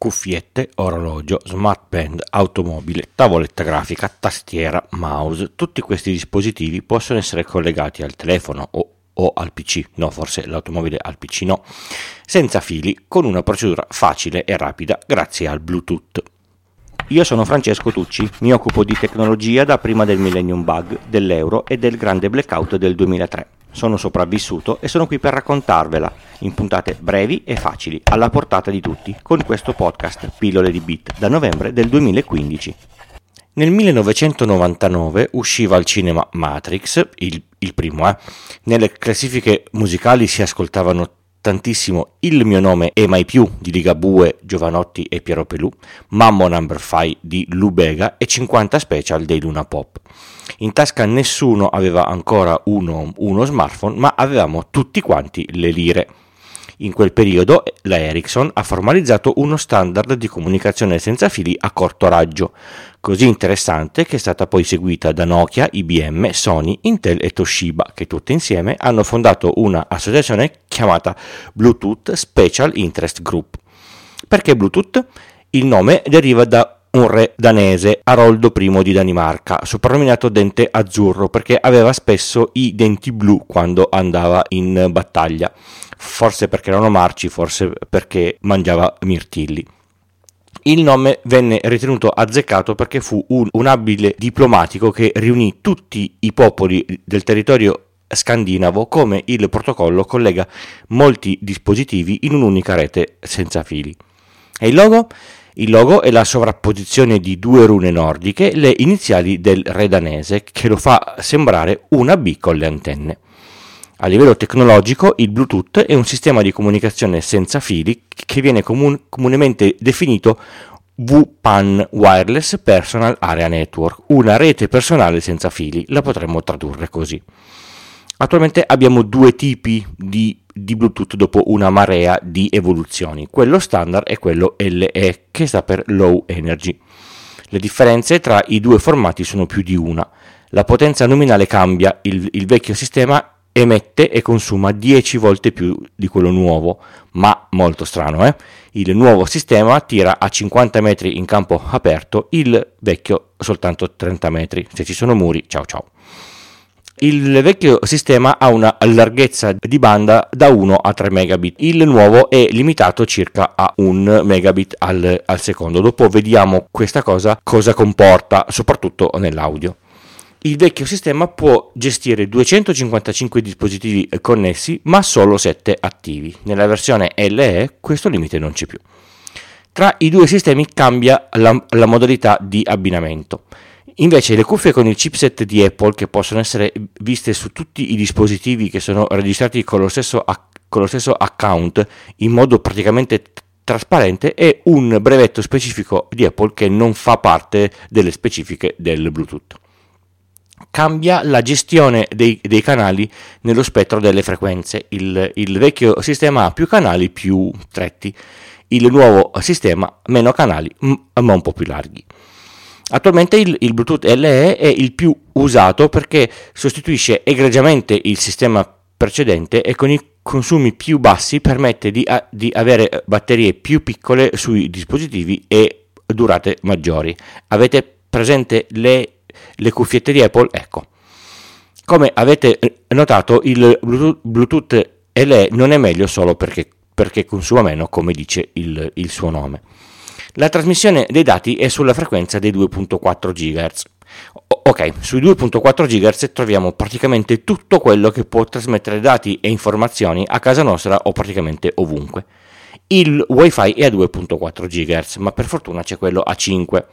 cuffiette, orologio, smartband, automobile, tavoletta grafica, tastiera, mouse. Tutti questi dispositivi possono essere collegati al telefono o, o al PC, no, forse l'automobile al PC no, senza fili, con una procedura facile e rapida grazie al Bluetooth. Io sono Francesco Tucci, mi occupo di tecnologia da prima del Millennium Bug, dell'euro e del grande blackout del 2003. Sono sopravvissuto e sono qui per raccontarvela in puntate brevi e facili, alla portata di tutti, con questo podcast Pillole di Bit da novembre del 2015. Nel 1999 usciva al cinema Matrix, il, il primo, eh. Nelle classifiche musicali si ascoltavano tantissimo Il mio nome è mai più di Ligabue, Giovanotti e Piero Pelù, Mammo Number 5 di Lubega e 50 special dei Luna Pop. In tasca nessuno aveva ancora uno, uno smartphone, ma avevamo tutti quanti le lire. In quel periodo la Ericsson ha formalizzato uno standard di comunicazione senza fili a corto raggio, così interessante che è stata poi seguita da Nokia, IBM, Sony, Intel e Toshiba, che tutte insieme hanno fondato una associazione chiamata Bluetooth Special Interest Group. Perché Bluetooth? Il nome deriva da un re danese, Aroldo I di Danimarca, soprannominato Dente Azzurro perché aveva spesso i denti blu quando andava in battaglia, forse perché erano marci, forse perché mangiava mirtilli. Il nome venne ritenuto azzeccato perché fu un, un abile diplomatico che riunì tutti i popoli del territorio scandinavo come il protocollo collega molti dispositivi in un'unica rete senza fili. E il logo? Il logo è la sovrapposizione di due rune nordiche, le iniziali del re danese, che lo fa sembrare una B con le antenne. A livello tecnologico, il Bluetooth è un sistema di comunicazione senza fili che viene comun- comunemente definito WPAN Wireless Personal Area Network, una rete personale senza fili, la potremmo tradurre così. Attualmente abbiamo due tipi di di Bluetooth dopo una marea di evoluzioni, quello standard e quello LE che sta per Low Energy. Le differenze tra i due formati sono più di una. La potenza nominale cambia, il, il vecchio sistema emette e consuma 10 volte più di quello nuovo, ma molto strano, eh? Il nuovo sistema tira a 50 metri in campo aperto, il vecchio soltanto 30 metri. Se ci sono muri, ciao ciao. Il vecchio sistema ha una larghezza di banda da 1 a 3 megabit, il nuovo è limitato circa a 1 megabit al, al secondo. Dopo vediamo questa cosa cosa comporta, soprattutto nell'audio. Il vecchio sistema può gestire 255 dispositivi connessi, ma solo 7 attivi. Nella versione LE questo limite non c'è più. Tra i due sistemi cambia la, la modalità di abbinamento. Invece le cuffie con il chipset di Apple, che possono essere viste su tutti i dispositivi che sono registrati con lo stesso, con lo stesso account in modo praticamente trasparente, è un brevetto specifico di Apple che non fa parte delle specifiche del Bluetooth. Cambia la gestione dei, dei canali nello spettro delle frequenze. Il, il vecchio sistema ha più canali più stretti, il nuovo sistema meno canali ma un po' più larghi. Attualmente il, il, Bluetooth LE è il più usato perché sostituisce egregiamente il sistema precedente e con i consumi più bassi permette di, a, di avere batterie più piccole sui dispositivi e durate maggiori. Avete presente le, le cuffiette di Apple? Ecco. Come avete notato il Bluetooth, LE non è meglio solo perché, perché consuma meno come dice il, il suo nome. La trasmissione dei dati è sulla frequenza dei 2.4 GHz. Ok, sui 2.4 GHz troviamo praticamente tutto quello che può trasmettere dati e informazioni a casa nostra o praticamente ovunque. Il WiFi è a 2.4 GHz, ma per fortuna c'è quello a 5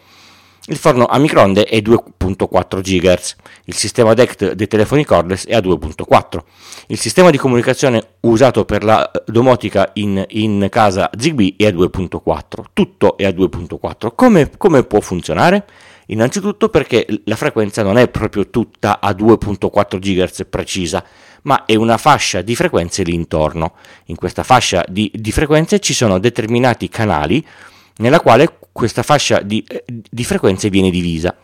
il forno a microonde è 2.4 GHz, il sistema DECT dei telefoni cordless è a 2.4. Il sistema di comunicazione usato per la domotica in, in casa Zigbee è a 2.4. Tutto è a 2.4. Come, come può funzionare? Innanzitutto perché la frequenza non è proprio tutta a 2.4 GHz precisa, ma è una fascia di frequenze lì intorno. In questa fascia di, di frequenze ci sono determinati canali nella quale questa fascia di, di frequenze viene divisa.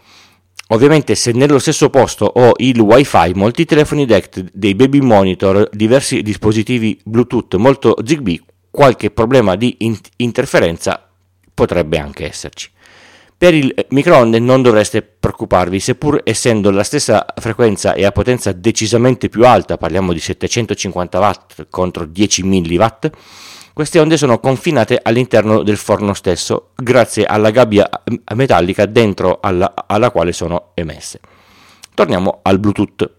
Ovviamente se nello stesso posto ho il wifi, molti telefoni DECT, dei baby monitor, diversi dispositivi Bluetooth, molto Zigbee, qualche problema di in- interferenza potrebbe anche esserci. Per il microonde non dovreste preoccuparvi, seppur essendo la stessa frequenza e a potenza decisamente più alta, parliamo di 750 watt contro 10 mW, queste onde sono confinate all'interno del forno stesso, grazie alla gabbia metallica dentro alla, alla quale sono emesse. Torniamo al Bluetooth.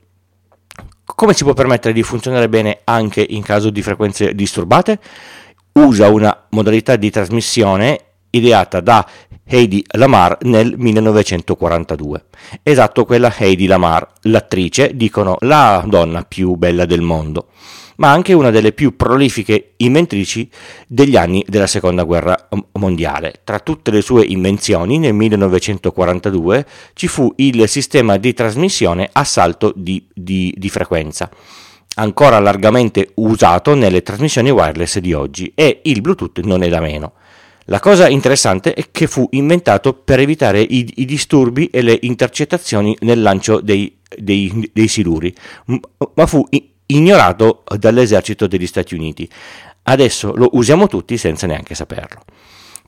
Come si può permettere di funzionare bene anche in caso di frequenze disturbate? Usa una modalità di trasmissione ideata da Heidi Lamar nel 1942. Esatto, quella Heidi Lamar, l'attrice, dicono la donna più bella del mondo ma anche una delle più prolifiche inventrici degli anni della seconda guerra mondiale. Tra tutte le sue invenzioni, nel 1942 ci fu il sistema di trasmissione a salto di, di, di frequenza ancora largamente usato nelle trasmissioni wireless di oggi e il Bluetooth non è da meno. La cosa interessante è che fu inventato per evitare i, i disturbi e le intercettazioni nel lancio dei, dei, dei siluri, ma fu ignorato dall'esercito degli Stati Uniti. Adesso lo usiamo tutti senza neanche saperlo.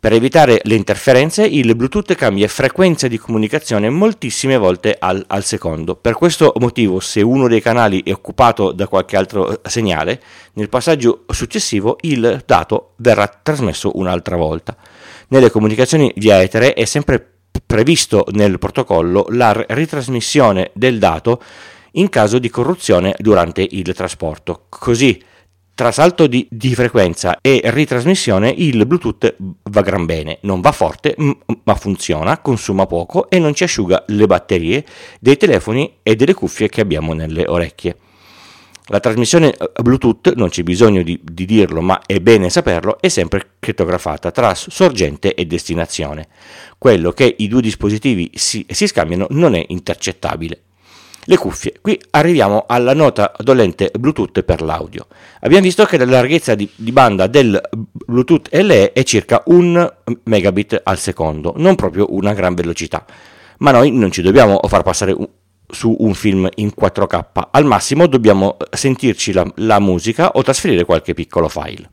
Per evitare le interferenze, il Bluetooth cambia frequenza di comunicazione moltissime volte al, al, secondo. Per questo motivo, se uno dei canali è occupato da qualche altro segnale, nel passaggio successivo il dato verrà trasmesso un'altra volta. Nelle comunicazioni via etere è sempre previsto nel protocollo la ritrasmissione del dato in caso di corruzione durante il trasporto. Così, tra salto di, di, frequenza e ritrasmissione, il Bluetooth va gran bene, non va forte, ma funziona, consuma poco e non ci asciuga le batterie dei telefoni e delle cuffie che abbiamo nelle orecchie. La trasmissione eh, Bluetooth, non c'è bisogno di, di, dirlo, ma è bene saperlo, è sempre crittografata tra sorgente e destinazione. Quello che i due dispositivi si, si scambiano non è intercettabile le cuffie. Qui arriviamo alla nota dolente Bluetooth per l'audio. Abbiamo visto che la larghezza di, di, banda del Bluetooth LE è circa un megabit al secondo, non proprio una gran velocità. Ma noi non ci dobbiamo far passare un, su un film in 4K, al massimo dobbiamo sentirci la, la musica o trasferire qualche piccolo file.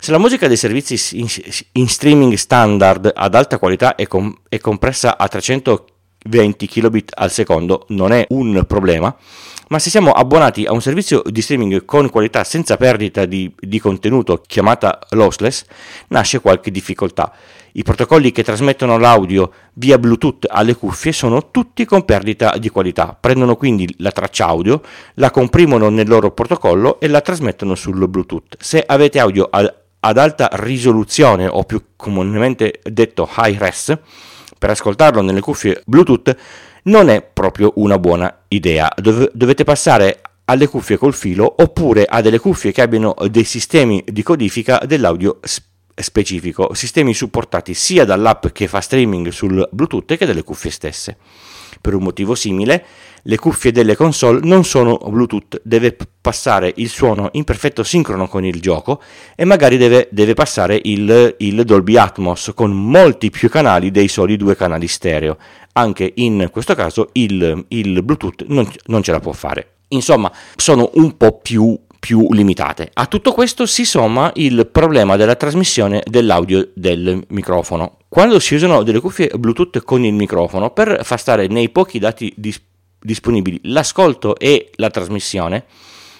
Se la musica dei servizi in, in streaming standard ad alta qualità è, com, è compressa a 300 20 kilobit al secondo non è un problema, ma se siamo abbonati a un servizio di streaming con qualità senza perdita di, di, contenuto chiamata lossless, nasce qualche difficoltà. I protocolli che trasmettono l'audio via Bluetooth alle cuffie sono tutti con perdita di qualità, prendono quindi la traccia audio, la comprimono nel loro protocollo e la trasmettono sul Bluetooth. Se avete audio ad alta risoluzione o più comunemente detto high res, per ascoltarlo nelle cuffie Bluetooth non è proprio una buona idea. Dov- dovete passare alle cuffie col filo oppure a delle cuffie che abbiano dei sistemi di codifica dell'audio specifico, sistemi supportati sia dall'app che fa streaming sul Bluetooth che dalle cuffie stesse. Per un motivo simile, le cuffie delle console non sono Bluetooth, deve passare il suono in perfetto sincrono con il gioco e magari deve, deve passare il, il, Dolby Atmos con molti più canali dei soli due canali stereo. Anche in questo caso il, il Bluetooth non, non ce la può fare. Insomma, sono un po' più più limitate. A tutto questo si somma il problema della trasmissione dell'audio del microfono. Quando si usano delle cuffie Bluetooth con il microfono per far stare nei pochi dati dis- disponibili l'ascolto e la trasmissione,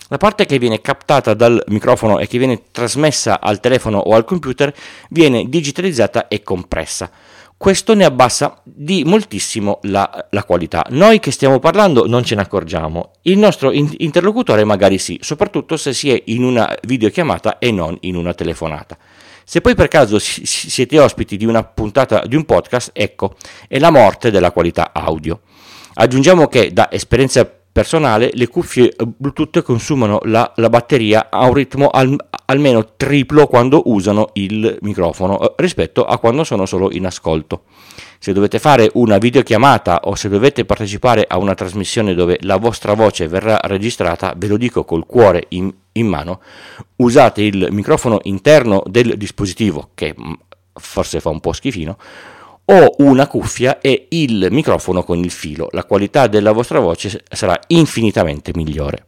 la parte che viene captata dal microfono e che viene trasmessa al telefono o al computer viene digitalizzata e compressa. Questo ne abbassa di moltissimo la, la qualità. Noi che stiamo parlando non ce ne accorgiamo, il nostro in- interlocutore magari sì, soprattutto se si è in una videochiamata e non in una telefonata. Se poi per caso siete ospiti di una puntata di un podcast, ecco, è la morte della qualità audio. Aggiungiamo che da esperienza personale le cuffie Bluetooth consumano la, la batteria a un ritmo al, almeno triplo quando usano il microfono eh, rispetto a quando sono solo in ascolto. Se dovete fare una videochiamata o se dovete partecipare a una trasmissione dove la vostra voce verrà registrata, ve lo dico col cuore in, in mano, usate il microfono interno del dispositivo che mm, forse fa un po' schifino o una cuffia e il microfono con il filo. La qualità della vostra voce sarà infinitamente migliore.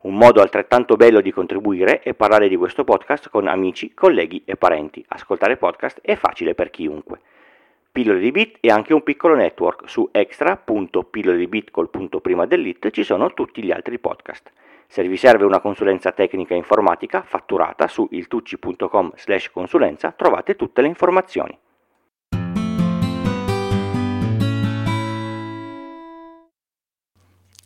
Un modo altrettanto bello di contribuire è parlare di questo podcast con amici, colleghi e parenti. Ascoltare podcast è facile per chiunque. Pillole di Bit è anche un piccolo network. Su extra.pillole di Bit col punto prima dell'it ci sono tutti gli altri podcast. Se vi serve una consulenza tecnica informatica fatturata su iltucci.com slash consulenza trovate tutte le informazioni.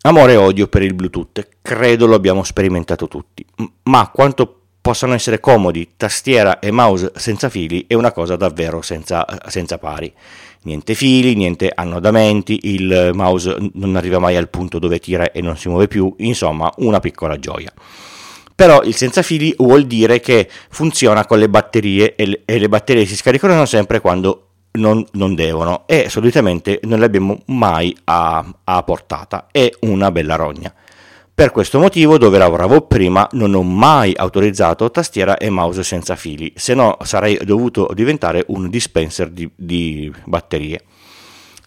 Amore e odio per il Bluetooth, credo lo abbiamo sperimentato tutti, ma quanto possano essere comodi tastiera e mouse senza fili è una cosa davvero senza, senza pari. Niente fili, niente annodamenti, il mouse non arriva mai al punto dove tira e non si muove più, insomma una piccola gioia. Però il senza fili vuol dire che funziona con le batterie e le, e le batterie si scaricano sempre quando non, non, devono e solitamente non le abbiamo mai a, a, portata. È una bella rogna. Per questo motivo, dove lavoravo prima, non ho mai autorizzato tastiera e mouse senza fili, se no sarei dovuto diventare un dispenser di, di batterie.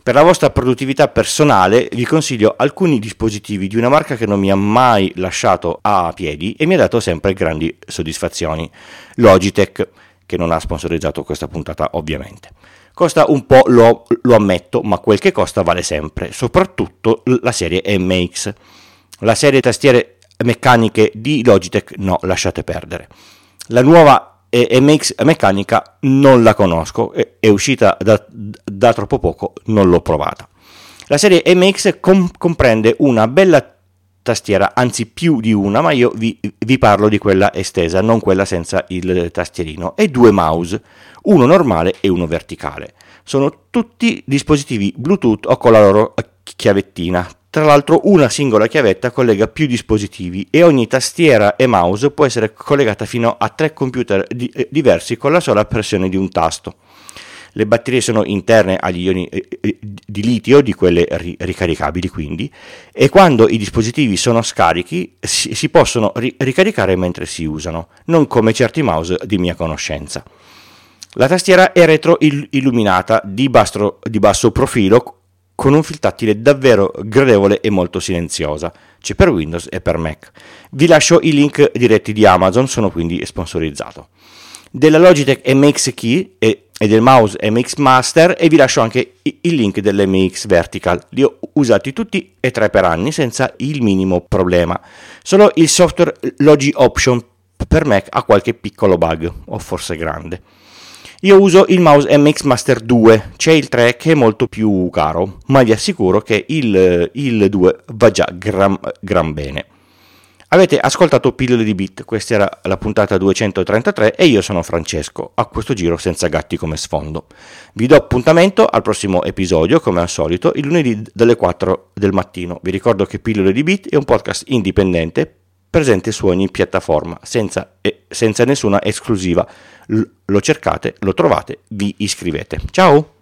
Per la vostra produttività personale vi consiglio alcuni dispositivi di una marca che non mi ha mai lasciato a piedi e mi ha dato sempre grandi soddisfazioni. Logitech, che non ha sponsorizzato questa puntata ovviamente. Costa un po', lo, lo ammetto, ma quel che costa vale sempre, soprattutto la serie MX. La serie tastiere meccaniche di Logitech no, lasciate perdere. La nuova MX meccanica non la conosco, è uscita da, da troppo poco, non l'ho provata. La serie MX com- comprende una bella tastiera, anzi più di una, ma io vi, vi, parlo di quella estesa, non quella senza il tastierino, e due mouse, uno normale e uno verticale. Sono tutti dispositivi Bluetooth o con la loro chiavettina. Tra l'altro una singola chiavetta collega più dispositivi e ogni tastiera e mouse può essere collegata fino a tre computer di- diversi con la sola pressione di un tasto. Le batterie sono interne agli ioni eh, eh, di litio, di quelle ricaricabili quindi, e quando i dispositivi sono scarichi si, possono ricaricare mentre si usano, non come certi mouse di mia conoscenza. La tastiera è retro illuminata di, basso, di basso profilo con un fil tattile davvero gradevole e molto silenziosa. C'è per Windows e per Mac. Vi lascio i link diretti di Amazon, sono quindi sponsorizzato. Della Logitech MX Key e del mouse MX Master e vi lascio anche il link dell'MX Vertical. Li ho usati tutti e tre per anni senza il minimo problema. Solo il software Logi Option per Mac ha qualche piccolo bug, o forse grande. Io uso il mouse MX Master 2, c'è il 3 che è molto più caro, ma vi assicuro che il, il 2 va già gran, gran bene. Avete ascoltato Pillole di Bit, questa era la puntata 233 e io sono Francesco, a questo giro senza gatti come sfondo. Vi do appuntamento al prossimo episodio, come al solito, il lunedì dalle 4 del mattino. Vi ricordo che Pillole di Bit è un podcast indipendente presente su ogni piattaforma, senza, senza nessuna esclusiva. L- lo cercate, lo trovate, vi iscrivete. Ciao!